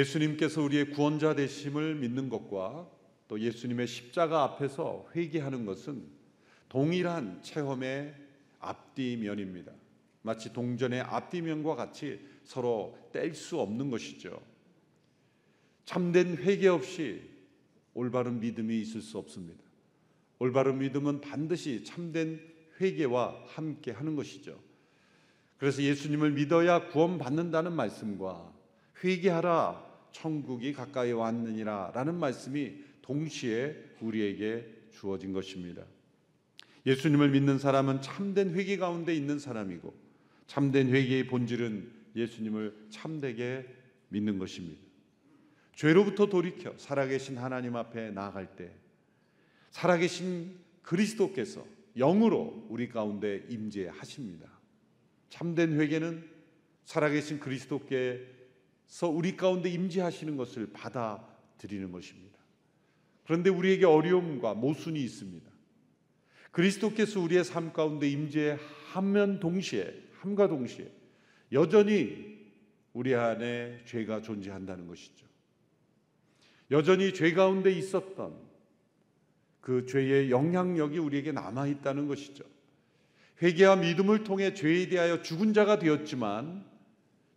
예수님께서 우리의 구원자 되심을 믿는 것과 또 예수님의 십자가 앞에서 회개하는 것은 동일한 체험의 앞뒤면입니다. 마치 동전의 앞뒤면과 같이 서로 뗄 수 없는 것이죠. 참된 회개 없이 올바른 믿음이 있을 수 없습니다. 올바른 믿음은 반드시 참된 회개와 함께 하는 것이죠. 그래서 예수님을 믿어야 구원받는다는 말씀과 회개하라 천국이 가까이 왔느니라라는 말씀이 동시에 우리에게 주어진 것입니다. 예수님을 믿는 사람은 참된 회개 가운데 있는 사람이고 참된 회개의 본질은 예수님을 참되게 믿는 것입니다. 죄로부터 돌이켜 살아계신 하나님 앞에 나아갈 때 살아계신 그리스도께서 영으로 우리 가운데 임재하십니다. 참된 회개는 살아계신 그리스도께 서 우리 가운데 임재하시는 것을 받아들이는 것입니다. 그런데 우리에게 어려움과 모순이 있습니다. 그리스도께서 우리의 삶 가운데 임재하면 동시에 함과 동시에 여전히 우리 안에 죄가 존재한다는 것이죠. 여전히 죄 가운데 있었던 그 죄의 영향력이 우리에게 남아 있다는 것이죠. 회개와 믿음을 통해 죄에 대하여 죽은 자가 되었지만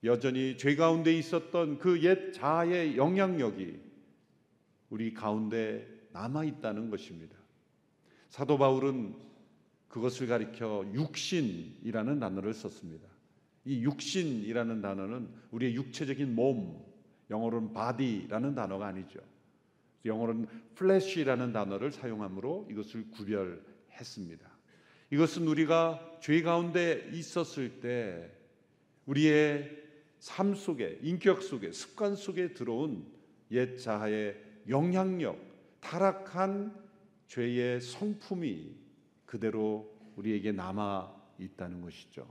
여전히 죄 가운데 있었던 그 옛 자아의 영향력이 우리 가운데 남아 있다는 것입니다. 사도 바울은 그것을 가리켜 육신이라는 단어를 썼습니다. 이 육신이라는 단어는 우리의 육체적인 몸, 영어로는 body라는 단어가 아니죠. 영어로는 flesh라는 단어를 사용함으로 이것을 구별했습니다. 이것은 우리가 죄 가운데 있었을 때 우리의 삶 속에 인격 속에 습관 속에 들어온 옛 자아의 영향력, 타락한 죄의 성품이 그대로 우리에게 남아 있다는 것이죠.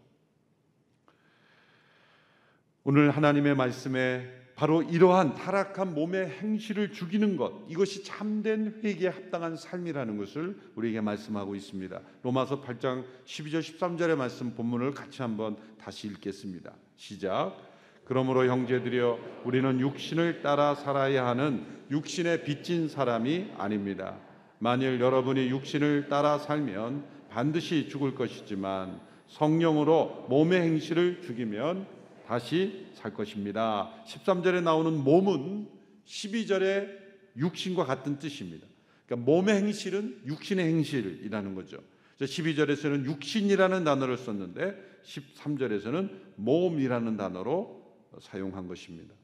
오늘 하나님의 말씀에 바로 이러한 타락한 몸의 행실을 죽이는 것 이것이 참된 회개에 합당한 삶이라는 것을 우리에게 말씀하고 있습니다. 로마서 8장 12절 13절의 말씀 본문을 같이 한번 다시 읽겠습니다. 시작. 그러므로 형제들이여 우리는 육신을 따라 살아야 하는 육신에 빚진 사람이 아닙니다. 만일 여러분이 육신을 따라 살면 반드시 죽을 것이지만 성령으로 몸의 행실을 죽이면 다시 살 것입니다. 13절에 나오는 몸은 12절의 육신과 같은 뜻입니다. 그러니까 몸의 행실은 육신의 행실이라는 거죠. 12절에서는 육신이라는 단어를 썼는데 13절에서는 몸이라는 단어로 사용한 것입니다.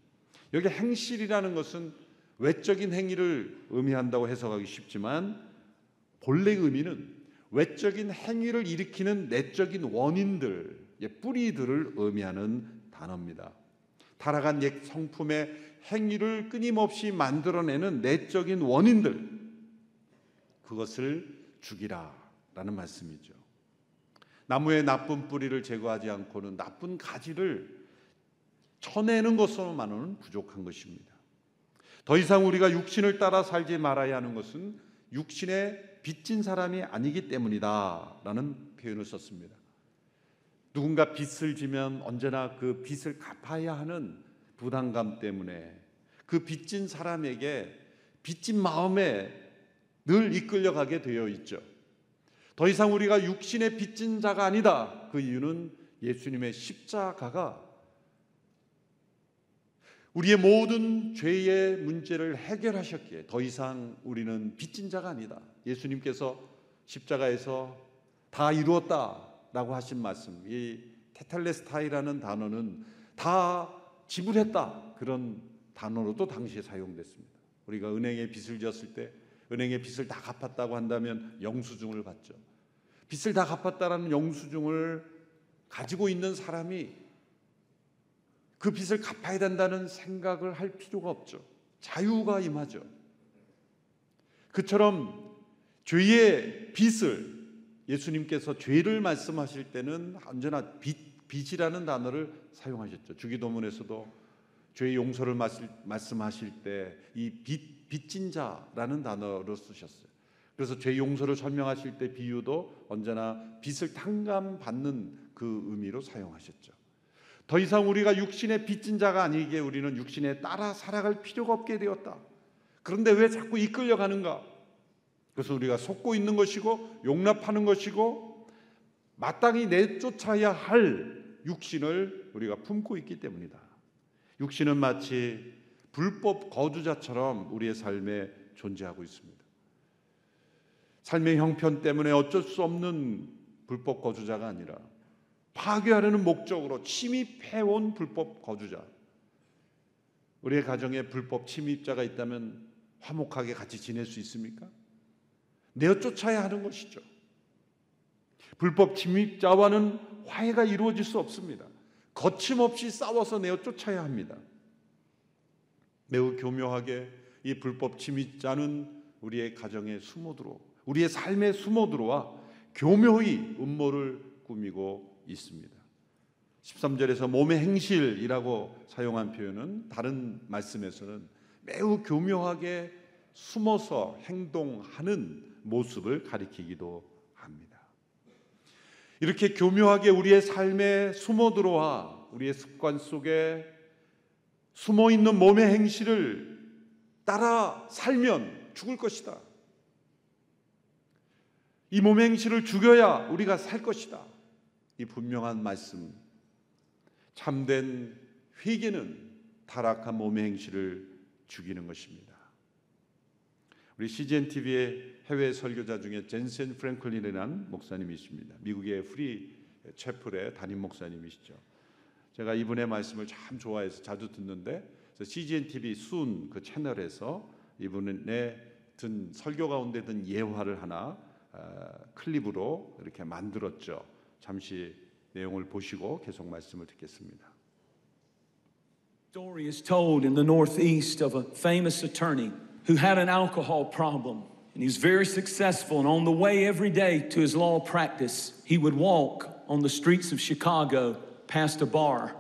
여기 행실이라는 것은 외적인 행위를 의미한다고 해석하기 쉽지만 본래 의미는 외적인 행위를 일으키는 내적인 원인들, 뿌리들을 의미하는 단어입니다. 타락한 옛 성품의 행위를 끊임없이 만들어내는 내적인 원인들 그것을 죽이라라는 말씀이죠. 나무의 나쁜 뿌리를 제거하지 않고는 나쁜 가지를 쳐내는 것으로만은 부족한 것입니다. 더 이상 우리가 육신을 따라 살지 말아야 하는 것은 육신에 빚진 사람이 아니기 때문이다라는 표현을 썼습니다. 누군가 빚을 지면 언제나 그 빚을 갚아야 하는 부담감 때문에 그 빚진 사람에게 빚진 마음에 늘 이끌려가게 되어 있죠. 더 이상 우리가 육신의 빚진 자가 아니다. 그 이유는 예수님의 십자가가 우리의 모든 죄의 문제를 해결하셨기에 더 이상 우리는 빚진 자가 아니다. 예수님께서 십자가에서 다 이루었다. 라고 하신 말씀, 이 테탈레스타이라는 단어는 다 지불했다 그런 단어로도 당시에 사용됐습니다. 우리가 은행에 빚을 졌을 때 은행에 빚을 다 갚았다고 한다면 영수증을 받죠. 빚을 다 갚았다라는 영수증을 가지고 있는 사람이 그 빚을 갚아야 된다는 생각을 할 필요가 없죠. 자유가 임하죠. 그처럼 죄의 빚을 예수님께서 죄를 말씀하실 때는 언제나 빚, 빚이라는 단어를 사용하셨죠. 주기도문에서도 죄 용서를 말씀하실 때 이 빚, 빚진 자라는 단어로 쓰셨어요. 그래서 죄 용서를 설명하실 때 비유도 언제나 빚을 탕감받는 그 의미로 사용하셨죠. 더 이상 우리가 육신의 빚진 자가 아니기에 우리는 육신에 따라 살아갈 필요가 없게 되었다. 그런데 왜 자꾸 이끌려가는가? 그래서 우리가 속고 있는 것이고 용납하는 것이고 마땅히 내쫓아야 할 육신을 우리가 품고 있기 때문이다. 육신은 마치 불법 거주자처럼 우리의 삶에 존재하고 있습니다. 삶의 형편 때문에 어쩔 수 없는 불법 거주자가 아니라 파괴하려는 목적으로 침입해온 불법 거주자. 우리의 가정에 불법 침입자가 있다면 화목하게 같이 지낼 수 있습니까? 내어 쫓아야 하는 것이죠. 불법 침입자와는 화해가 이루어질 수 없습니다. 거침없이 싸워서 내어 쫓아야 합니다. 매우 교묘하게 이 불법 침입자는 우리의 가정에 숨어들어 우리의 삶에 숨어들어와 교묘히 음모를 꾸미고 있습니다. 13절에서 몸의 행실이라고 사용한 표현은 다른 말씀에서는 매우 교묘하게 숨어서 행동하는 모습을 가리키기도 합니다. 이렇게 교묘하게 우리의 삶에 숨어 들어와 우리의 습관 속에 숨어 있는 몸의 행실을 따라 살면 죽을 것이다. 이 몸의 행실을 죽여야 우리가 살 것이다. 이 분명한 말씀. 참된 회개는 타락한 몸의 행실을 죽이는 것입니다. 우리 CGN TV의 해외 설교자 중에 젠센 프랭클린이라는 목사님이십니다. 미국의 프리 채플의 담임 목사님이시죠. 제가 이분의 말씀을 참 좋아해서 자주 듣는데 CGN TV 순 그 채널에서 이분의 든 설교 가운데 든 예화를 하나 클립으로 이렇게 만들었죠. 잠시 내용을 보시고 계속 말씀을 듣겠습니다. Story is told in the Northeast of a famous attorney who had an alcohol problem. And he's very successful. And on the way every day to his law practice, he would walk on the streets of Chicago past a bar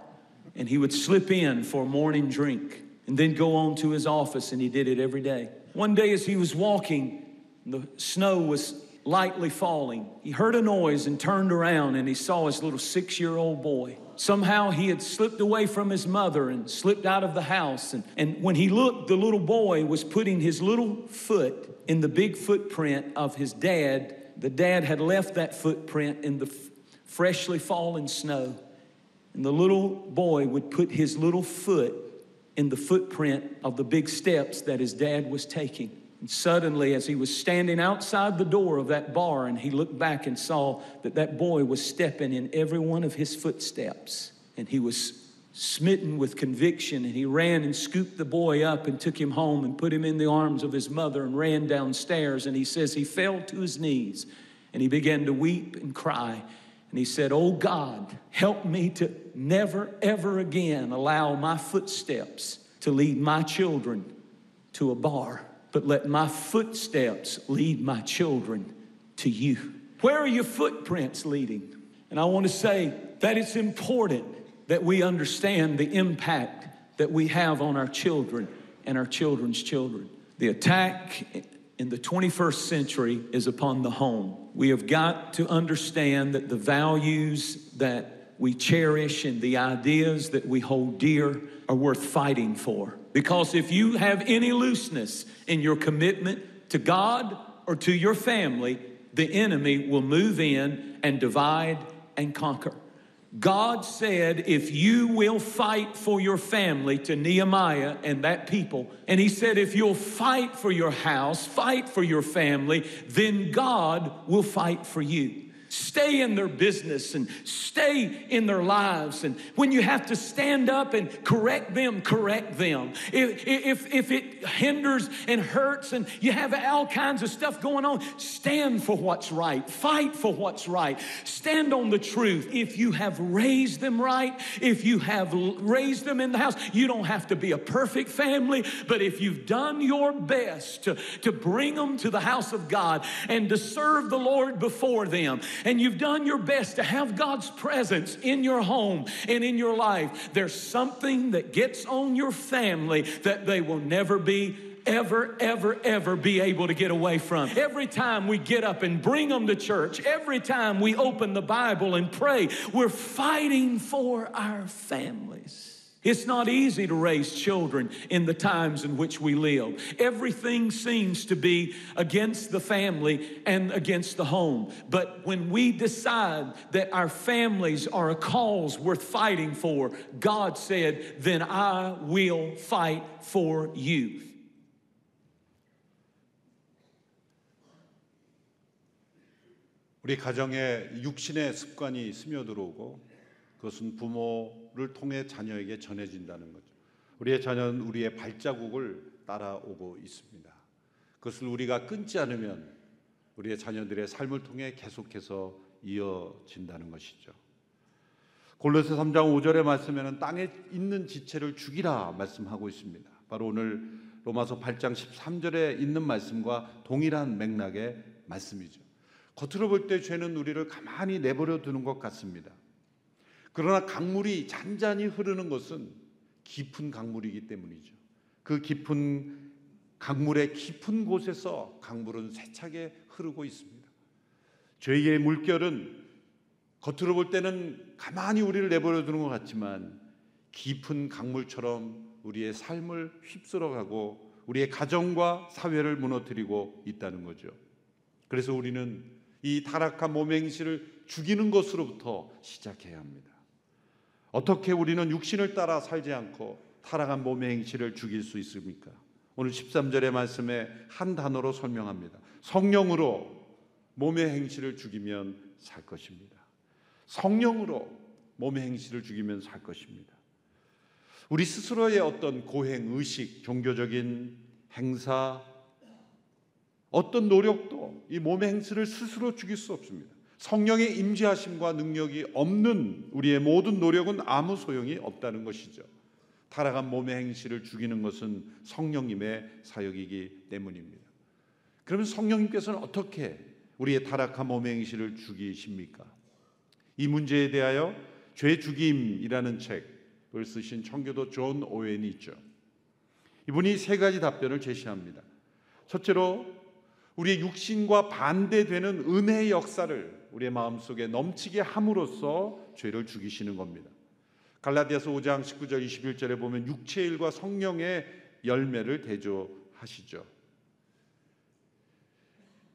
and he would slip in for a morning drink and then go on to his office. And he did it every day. One day, as he was walking, the snow was lightly falling. He heard a noise and turned around and he saw his little six year old boy. Somehow he had slipped away from his mother and slipped out of the house. And, and when he looked, the little boy was putting his little foot in the big footprint of his dad. The dad had left that footprint in the f- freshly fallen snow. And the little boy would put his little foot in the footprint of the big steps that his dad was taking. And suddenly, as he was standing outside the door of that bar, and he looked back and saw that that boy was stepping in every one of his footsteps, and he was smitten with conviction, and he ran and scooped the boy up and took him home and put him in the arms of his mother and ran downstairs. And he says he fell to his knees and he began to weep and cry. And he said, Oh God, help me to never, ever again allow my footsteps to lead my children to a bar but let my footsteps lead my children to you. Where are your footprints leading? And I want to say that it's important that we understand the impact that we have on our children and our children's children. The attack in the 21st century is upon the home. We have got to understand that the values that we cherish and the ideas that we hold dear are worth fighting for. Because if you have any looseness in your commitment to God or to your family, the enemy will move in and divide and conquer. God said, if you will fight for your family to Nehemiah and that people, and he said, if you'll fight for your house, fight for your family, then God will fight for you stay in their business and stay in their lives. And when you have to stand up and correct them, correct them. If, if, if it hinders and hurts and you have all kinds of stuff going on, stand for what's right. Fight for what's right. Stand on the truth. If you have raised them right, if you have raised them in the house, you don't have to be a perfect family, but if you've done your best to, to bring them to the house of God and to serve the Lord before them, and you've done your best to have God's presence in your home and in your life, there's something that gets on your family that they will never be ever, ever, ever be able to get away from. Every time we get up and bring them to church, every time we open the Bible and pray, we're fighting for our families. It's not easy to raise children in the times in which we live. Everything seems to be against the family and against the home. But when we decide that our families are a cause worth fighting for, God said, then I will fight for you. 우리 가정에 육신의 습관이 스며들어오고 그것은 부모 를 통해 자녀에게 전해진다는 거죠. 우리의 자녀는 우리의 발자국을 따라오고 있습니다. 그것을 우리가 끊지 않으면 우리의 자녀들의 삶을 통해 계속해서 이어진다는 것이죠. 골로새 3장 5절의 말씀에는 땅에 있는 지체를 죽이라 말씀하고 있습니다. 바로 오늘 로마서 8장 13절에 있는 말씀과 동일한 맥락의 말씀이죠. 겉으로 볼 때 죄는 우리를 가만히 내버려 두는 것 같습니다. 그러나 강물이 잔잔히 흐르는 것은 깊은 강물이기 때문이죠. 그 깊은 강물의 깊은 곳에서 강물은 세차게 흐르고 있습니다. 죄의 물결은 겉으로 볼 때는 가만히 우리를 내버려 두는 것 같지만 깊은 강물처럼 우리의 삶을 휩쓸어가고 우리의 가정과 사회를 무너뜨리고 있다는 거죠. 그래서 우리는 이 타락한 몸의 행실을 죽이는 것으로부터 시작해야 합니다. 어떻게 우리는 육신을 따라 살지 않고 타락한 몸의 행실을 죽일 수 있습니까? 오늘 13절의 말씀에 한 단어로 설명합니다. 성령으로 몸의 행실을 죽이면 살 것입니다. 성령으로 몸의 행실을 죽이면 살 것입니다. 우리 스스로의 어떤 고행, 의식, 종교적인 행사, 어떤 노력도 이 몸의 행실을 스스로 죽일 수 없습니다. 성령의 임재하심과 능력이 없는 우리의 모든 노력은 아무 소용이 없다는 것이죠. 타락한 몸의 행실을 죽이는 것은 성령님의 사역이기 때문입니다. 그러면 성령님께서는 어떻게 우리의 타락한 몸의 행실을 죽이십니까? 이 문제에 대하여 죄 죽임이라는 책을 쓰신 청교도 존 오웬이 있죠. 이분이 세 가지 답변을 제시합니다. 첫째로 우리의 육신과 반대되는 은혜의 역사를 우리의 마음속에 넘치게 함으로써 죄를 죽이시는 겁니다. 갈라디아서 5장 19절 21절에 보면 육체의 일과 성령의 열매를 대조하시죠.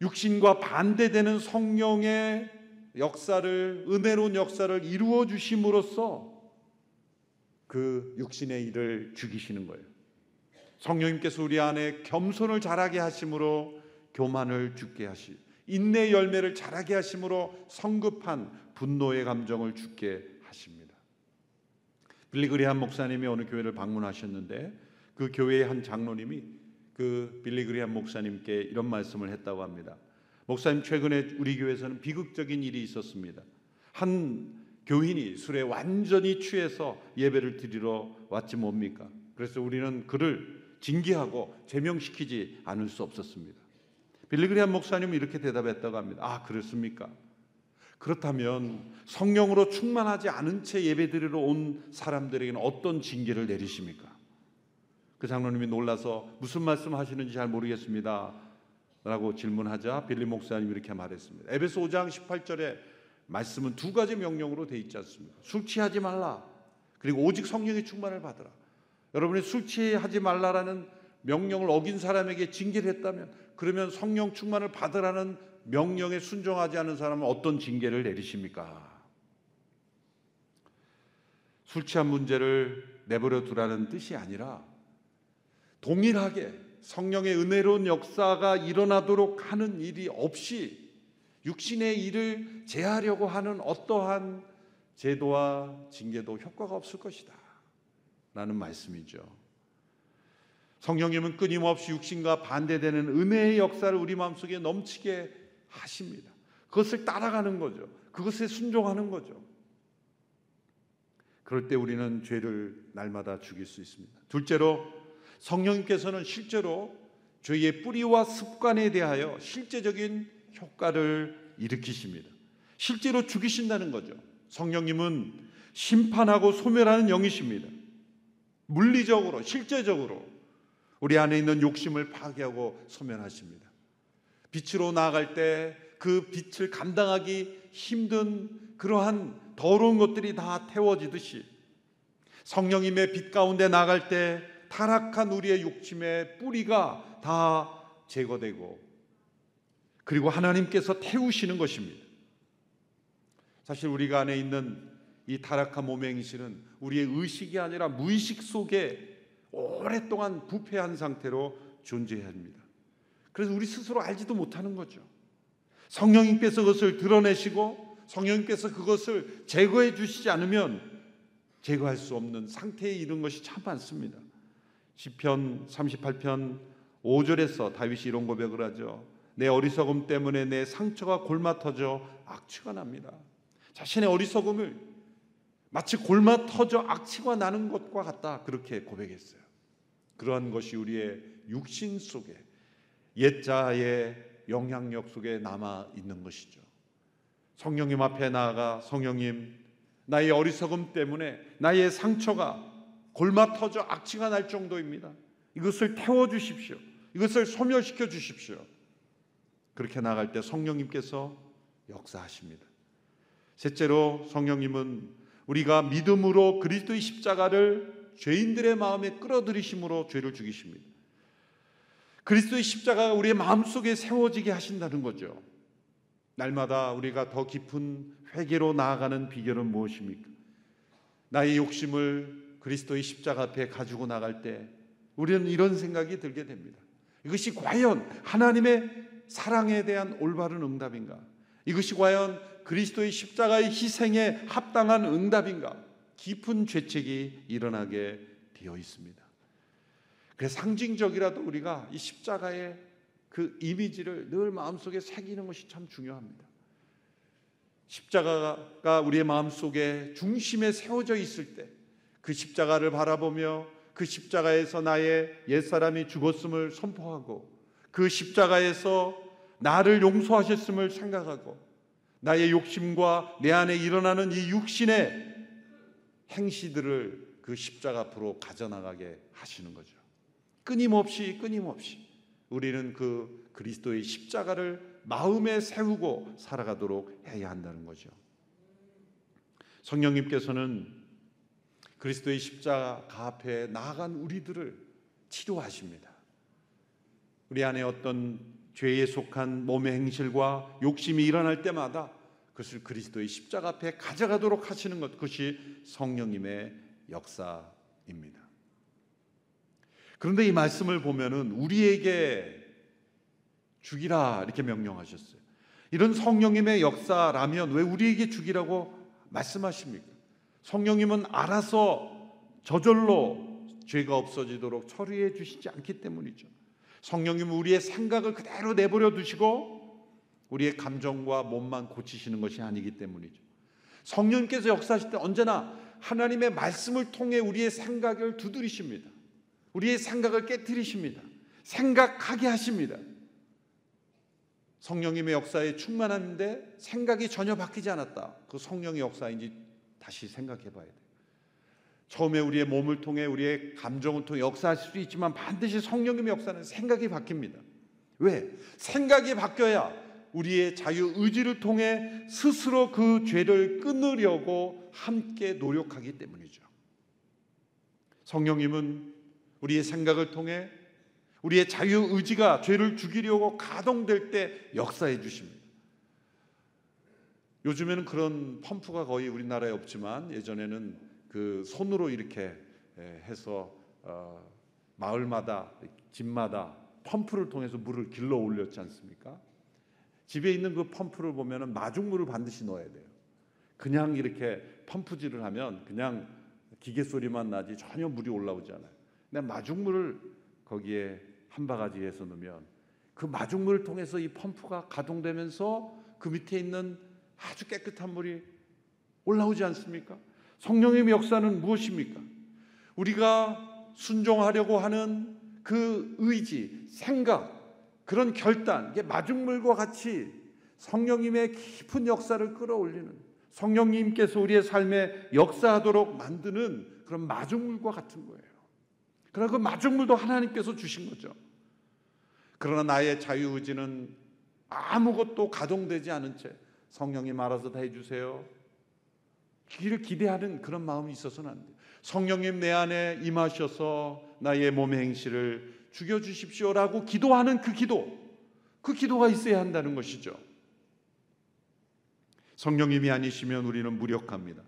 육신과 반대되는 성령의 역사를 은혜로운 역사를 이루어 주심으로써 그 육신의 일을 죽이시는 거예요. 성령님께서 우리 안에 겸손을 자라게 하심으로 교만을 죽게 하시, 인내 열매를 자라게 하심으로 성급한 분노의 감정을 죽게 하십니다. 빌리그리한 목사님이 어느 교회를 방문하셨는데 그 교회의 한 장로님이 그 빌리그리한 목사님께 이런 말씀을 했다고 합니다. 목사님 최근에 우리 교회에서는 비극적인 일이 있었습니다. 한 교인이 술에 완전히 취해서 예배를 드리러 왔지 뭡니까? 그래서 우리는 그를 징계하고 제명시키지 않을 수 없었습니다. 빌리그리안 목사님은 이렇게 대답했다고 합니다. 아, 그렇습니까? 그렇다면 성령으로 충만하지 않은 채 예배드리러 온 사람들에게는 어떤 징계를 내리십니까? 그 장로님이 놀라서 무슨 말씀 하시는지 잘 모르겠습니다. 라고 질문하자 빌리 목사님이 이렇게 말했습니다. 에베소 5장 18절에 말씀은 두 가지 명령으로 돼 있지 않습니까? 술 취하지 말라. 그리고 오직 성령의 충만을 받으라. 여러분이 술 취하지 말라라는 명령을 어긴 사람에게 징계를 했다면 그러면 성령 충만을 받으라는 명령에 순종하지 않은 사람은 어떤 징계를 내리십니까? 술 취한 문제를 내버려 두라는 뜻이 아니라 동일하게 성령의 은혜로운 역사가 일어나도록 하는 일이 없이 육신의 일을 제하려고 하는 어떠한 제도와 징계도 효과가 없을 것이다. 라는 말씀이죠. 성령님은 끊임없이 육신과 반대되는 은혜의 역사를 우리 마음속에 넘치게 하십니다. 그것을 따라가는 거죠. 그것에 순종하는 거죠. 그럴 때 우리는 죄를 날마다 죽일 수 있습니다. 둘째로 성령님께서는 실제로 죄의 뿌리와 습관에 대하여 실제적인 효과를 일으키십니다. 실제로 죽이신다는 거죠. 성령님은 심판하고 소멸하는 영이십니다. 물리적으로, 실제적으로 우리 안에 있는 욕심을 파괴하고 소멸하십니다. 빛으로 나아갈 때 그 빛을 감당하기 힘든 그러한 더러운 것들이 다 태워지듯이 성령님의 빛 가운데 나갈 때 타락한 우리의 욕심의 뿌리가 다 제거되고 그리고 하나님께서 태우시는 것입니다. 사실 우리가 안에 있는 이 타락한 몸의 행실은 우리의 의식이 아니라 무의식 속에 오랫동안 부패한 상태로 존재해야 합니다. 그래서 우리 스스로 알지도 못하는 거죠. 성령님께서 그것을 드러내시고 성령님께서 그것을 제거해 주시지 않으면 제거할 수 없는 상태에 이른 것이 참 많습니다. 시편 38편 5절에서 다윗이 이런 고백을 하죠. 내 어리석음 때문에 내 상처가 골마 터져 악취가 납니다. 자신의 어리석음을 마치 골마 터져 악취가 나는 것과 같다 그렇게 고백했어요. 그러한 것이 우리의 육신 속에 옛자의 영향력 속에 남아 있는 것이죠. 성령님 앞에 나아가 성령님 나의 어리석음 때문에 나의 상처가 골마 터져 악취가 날 정도입니다. 이것을 태워 주십시오. 이것을 소멸시켜 주십시오. 그렇게 나갈 때 성령님께서 역사하십니다. 셋째로 성령님은 우리가 믿음으로 그리스도의 십자가를 죄인들의 마음에 끌어들이심으로 죄를 죽이십니다. 그리스도의 십자가가 우리의 마음속에 세워지게 하신다는 거죠. 날마다 우리가 더 깊은 회개로 나아가는 비결은 무엇입니까? 나의 욕심을 그리스도의 십자가 앞에 가지고 나갈 때 우리는 이런 생각이 들게 됩니다. 이것이 과연 하나님의 사랑에 대한 올바른 응답인가? 이것이 과연 그리스도의 십자가의 희생에 합당한 응답인가? 깊은 죄책이 일어나게 되어 있습니다. 그래서 상징적이라도 우리가 이 십자가의 그 이미지를 늘 마음속에 새기는 것이 참 중요합니다. 십자가가 우리의 마음속에 중심에 세워져 있을 때 그 십자가를 바라보며 그 십자가에서 나의 옛사람이 죽었음을 선포하고 그 십자가에서 나를 용서하셨음을 생각하고 나의 욕심과 내 안에 일어나는 이 육신의 행시들을 그 십자가 앞으로 가져나가게 하시는 거죠. 끊임없이 끊임없이 우리는 그 그리스도의 십자가를 마음에 세우고 살아가도록 해야 한다는 거죠. 성령님께서는 그리스도의 십자가 앞에 나아간 우리들을 치료하십니다. 우리 안에 어떤 죄에 속한 몸의 행실과 욕심이 일어날 때마다 그것을 그리스도의 십자가 앞에 가져가도록 하시는 것 그것이 성령님의 역사입니다. 그런데 이 말씀을 보면은 우리에게 죽이라 이렇게 명령하셨어요. 이런 성령님의 역사라면 왜 우리에게 죽이라고 말씀하십니까? 성령님은 알아서 저절로 죄가 없어지도록 처리해 주시지 않기 때문이죠. 성령님은 우리의 생각을 그대로 내버려 두시고 우리의 감정과 몸만 고치시는 것이 아니기 때문이죠. 성령님께서 역사하실 때 언제나 하나님의 말씀을 통해 우리의 생각을 두드리십니다. 우리의 생각을 깨뜨리십니다. 생각하게 하십니다. 성령님의 역사에 충만한데 생각이 전혀 바뀌지 않았다. 그 성령의 역사인지 다시 생각해 봐야 돼요. 처음에 우리의 몸을 통해 우리의 감정을 통해 역사하실 수 있지만 반드시 성령님의 역사는 생각이 바뀝니다. 왜? 생각이 바뀌어야 우리의 자유 의지를 통해 스스로 그 죄를 끊으려고 함께 노력하기 때문이죠. 성령님은 우리의 생각을 통해 우리의 자유 의지가 죄를 죽이려고 가동될 때 역사해 주십니다. 요즘에는 그런 펌프가 거의 우리나라에 없지만 예전에는 그 손으로 이렇게 해서 어, 마을마다 집마다 펌프를 통해서 물을 길러 올렸지 않습니까? 집에 있는 그 펌프를 보면은 마중물을 반드시 넣어야 돼요. 그냥 이렇게 펌프질을 하면 그냥 기계 소리만 나지 전혀 물이 올라오지 않아요. 근데 마중물을 거기에 한 바가지에서 넣으면 그 마중물을 통해서 이 펌프가 가동되면서 그 밑에 있는 아주 깨끗한 물이 올라오지 않습니까? 성령의 역사는 무엇입니까? 우리가 순종하려고 하는 그 의지, 생각, 그런 결단, 이게 마중물과 같이 성령님의 깊은 역사를 끌어올리는 성령님께서 우리의 삶에 역사하도록 만드는 그런 마중물과 같은 거예요. 그러나 그 마중물도 하나님께서 주신 거죠. 그러나 나의 자유의지는 아무것도 가동되지 않은 채 성령이 말아서 다 해주세요. 기를 기대하는 그런 마음이 있어서는 안 돼요. 성령님 내 안에 임하셔서 나의 몸의 행실을 죽여주십시오라고 기도하는 그 기도, 그 기도가 있어야 한다는 것이죠. 성령님이 아니시면 우리는 무력합니다.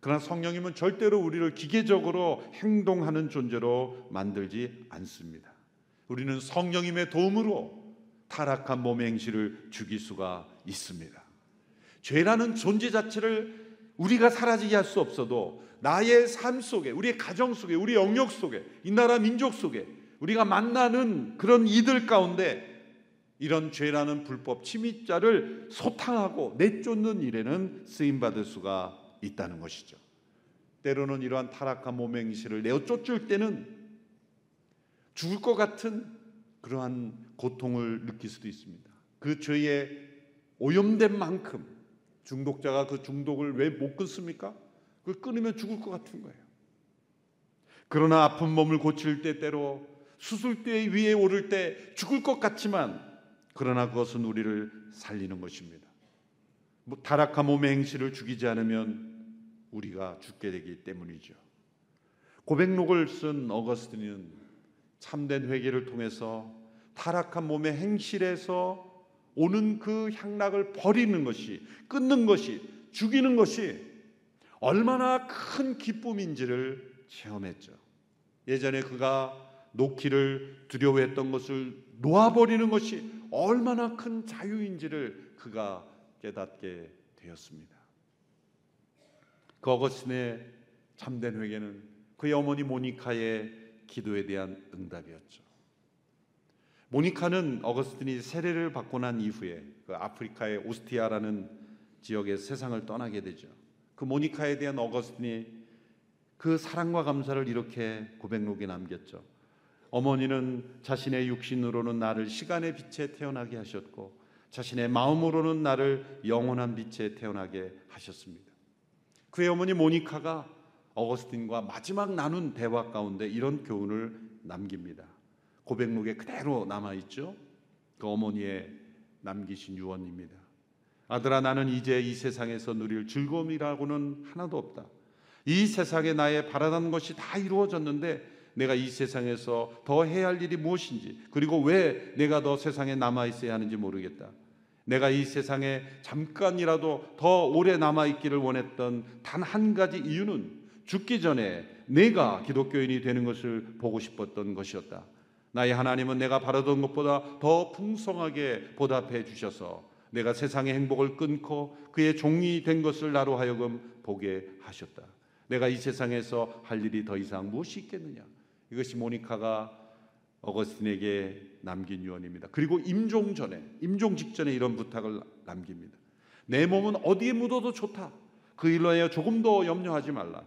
그러나 성령님은 절대로 우리를 기계적으로 행동하는 존재로 만들지 않습니다. 우리는 성령님의 도움으로 타락한 몸의 행실을 죽일 수가 있습니다. 죄라는 존재 자체를 우리가 사라지게 할 수 없어도 나의 삶 속에, 우리의 가정 속에, 우리 영역 속에, 이 나라 민족 속에 우리가 만나는 그런 이들 가운데 이런 죄라는 불법 침입자를 소탕하고 내쫓는 일에는 쓰임 받을 수가 있다는 것이죠. 때로는 이러한 타락한 몸의 행실을 내어 쫓을 때는 죽을 것 같은 그러한 고통을 느낄 수도 있습니다. 그 죄에 오염된 만큼 중독자가 그 중독을 왜 못 끊습니까? 그걸 끊으면 죽을 것 같은 거예요. 그러나 아픈 몸을 고칠 때 때로 수술대 위에 오를 때 죽을 것 같지만 그러나 그것은 우리를 살리는 것입니다. 뭐 타락한 몸의 행실을 죽이지 않으면 우리가 죽게 되기 때문이죠. 고백록을 쓴 어거스틴은 참된 회개를 통해서 타락한 몸의 행실에서 오는 그 향락을 버리는 것이 끊는 것이 죽이는 것이 얼마나 큰 기쁨인지를 체험했죠. 예전에 그가 놓기를 두려워했던 것을 놓아버리는 것이 얼마나 큰 자유인지를 그가 깨닫게 되었습니다. 그 어거스틴의 참된 회개는 그의 어머니 모니카의 기도에 대한 응답이었죠. 모니카는 어거스틴이 세례를 받고 난 이후에 그 아프리카의 오스티아라는 지역의 세상을 떠나게 되죠. 그 모니카에 대한 어거스틴이 그 사랑과 감사를 이렇게 고백록에 남겼죠. 어머니는 자신의 육신으로는 나를 시간의 빛에 태어나게 하셨고 자신의 마음으로는 나를 영원한 빛에 태어나게 하셨습니다. 그의 어머니 모니카가 어거스틴과 마지막 나눈 대화 가운데 이런 교훈을 남깁니다. 고백록에 그대로 남아 있죠. 그 어머니의 남기신 유언입니다. 아들아 나는 이제 이 세상에서 누릴 즐거움이라고는 하나도 없다. 이 세상에 나의 바라는 것이 다 이루어졌는데 내가 이 세상에서 더 해야 할 일이 무엇인지 그리고 왜 내가 더 세상에 남아 있어야 하는지 모르겠다. 내가 이 세상에 잠깐이라도 더 오래 남아 있기를 원했던 단 한 가지 이유는 죽기 전에 내가 기독교인이 되는 것을 보고 싶었던 것이었다. 나의 하나님은 내가 바라던 것보다 더 풍성하게 보답해 주셔서 내가 세상의 행복을 끊고 그의 종이 된 것을 나로 하여금 보게 하셨다. 내가 이 세상에서 할 일이 더 이상 무엇이 있겠느냐? 이것이 모니카가 어거스틴에게 남긴 유언입니다. 그리고 임종 전에, 임종 직전에 이런 부탁을 남깁니다. 내 몸은 어디에 묻어도 좋다. 그 일로 하여 조금도 염려하지 말라.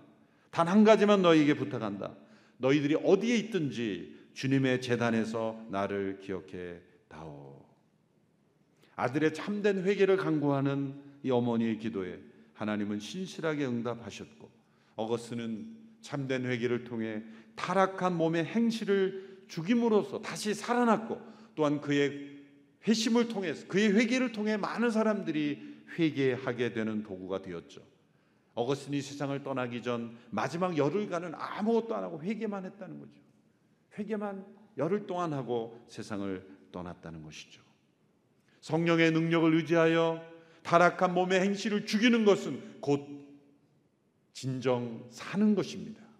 단 한 가지만 너희에게 부탁한다. 너희들이 어디에 있든지 주님의 재단에서 나를 기억해 다오. 아들의 참된 회개를 강구하는 이 어머니의 기도에 하나님은 신실하게 응답하셨고 어거스는 참된 회개를 통해 타락한 몸의 행실을 죽임으로써 다시 살아났고 또한 그의 회심을 통해서 그의 회개를 통해 많은 사람들이 회개하게 되는 도구가 되었죠. 어거스틴이 세상을 떠나기 전 마지막 열흘간은 아무것도 안 하고 회개만 했다는 거죠. 회개만 열흘 동안 하고 세상을 떠났다는 것이죠. 성령의 능력을 의지하여 타락한 몸의 행실을 죽이는 것은 곧 진정 사는 것입니다.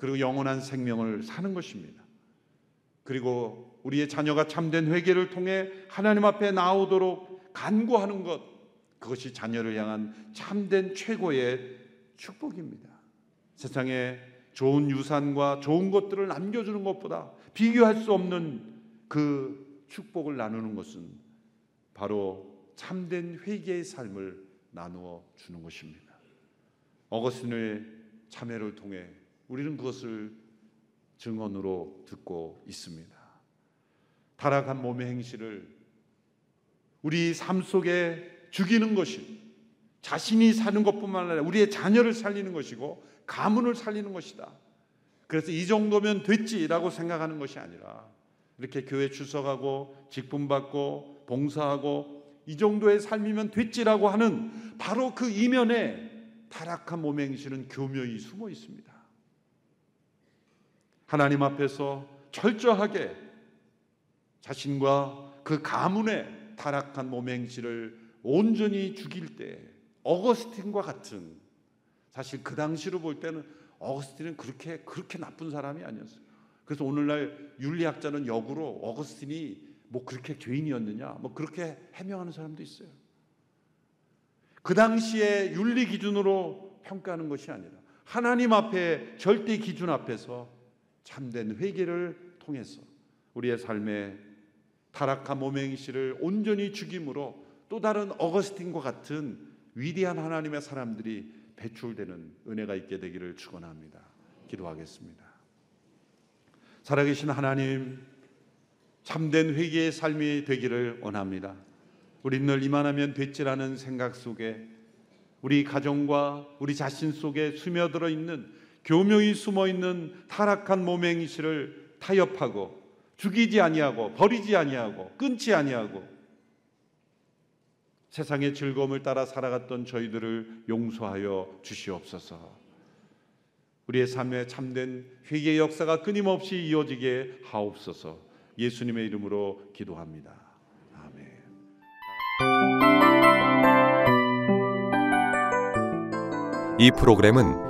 그리고 영원한 생명을 사는 것입니다. 그리고 우리의 자녀가 참된 회개를 통해 하나님 앞에 나오도록 간구하는 것 그것이 자녀를 향한 참된 최고의 축복입니다. 세상에 좋은 유산과 좋은 것들을 남겨주는 것보다 비교할 수 없는 그 축복을 나누는 것은 바로 참된 회개의 삶을 나누어 주는 것입니다. 어거스틴의 참회를 통해 우리는 그것을 증언으로 듣고 있습니다. 타락한 몸의 행실을 우리 삶 속에 죽이는 것이 자신이 사는 것뿐만 아니라 우리의 자녀를 살리는 것이고 가문을 살리는 것이다. 그래서 이 정도면 됐지라고 생각하는 것이 아니라 이렇게 교회 출석하고 직분 받고 봉사하고 이 정도의 삶이면 됐지라고 하는 바로 그 이면에 타락한 몸의 행실은 교묘히 숨어 있습니다. 하나님 앞에서 철저하게 자신과 그 가문의 타락한 몸의 행실을 온전히 죽일 때 어거스틴과 같은 사실 그 당시로 볼 때는 어거스틴은 그렇게 그렇게 나쁜 사람이 아니었어요. 그래서 오늘날 윤리학자는 역으로 어거스틴이 뭐 그렇게 죄인이었느냐 뭐 그렇게 해명하는 사람도 있어요. 그 당시에 윤리 기준으로 평가하는 것이 아니라 하나님 앞에 절대 기준 앞에서 참된 회개를 통해서 우리의 삶에 타락한 행실을 온전히 죽임으로 또 다른 어거스틴과 같은 위대한 하나님의 사람들이 배출되는 은혜가 있게 되기를 축원합니다. 기도하겠습니다. 살아계신 하나님 참된 회개의 삶이 되기를 원합니다. 우리 늘 이만하면 됐지라는 생각 속에 우리 가정과 우리 자신 속에 스며들어 있는 교묘히 숨어 있는 타락한 행실을 타협하고 죽이지 아니하고 버리지 아니하고 끊지 아니하고 세상의 즐거움을 따라 살아갔던 저희들을 용서하여 주시옵소서. 우리의 삶에 참된 회개의 역사가 끊임없이 이어지게 하옵소서. 예수님의 이름으로 기도합니다. 아멘. 이 프로그램은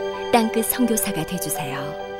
땅끝 선교사가 되주세요.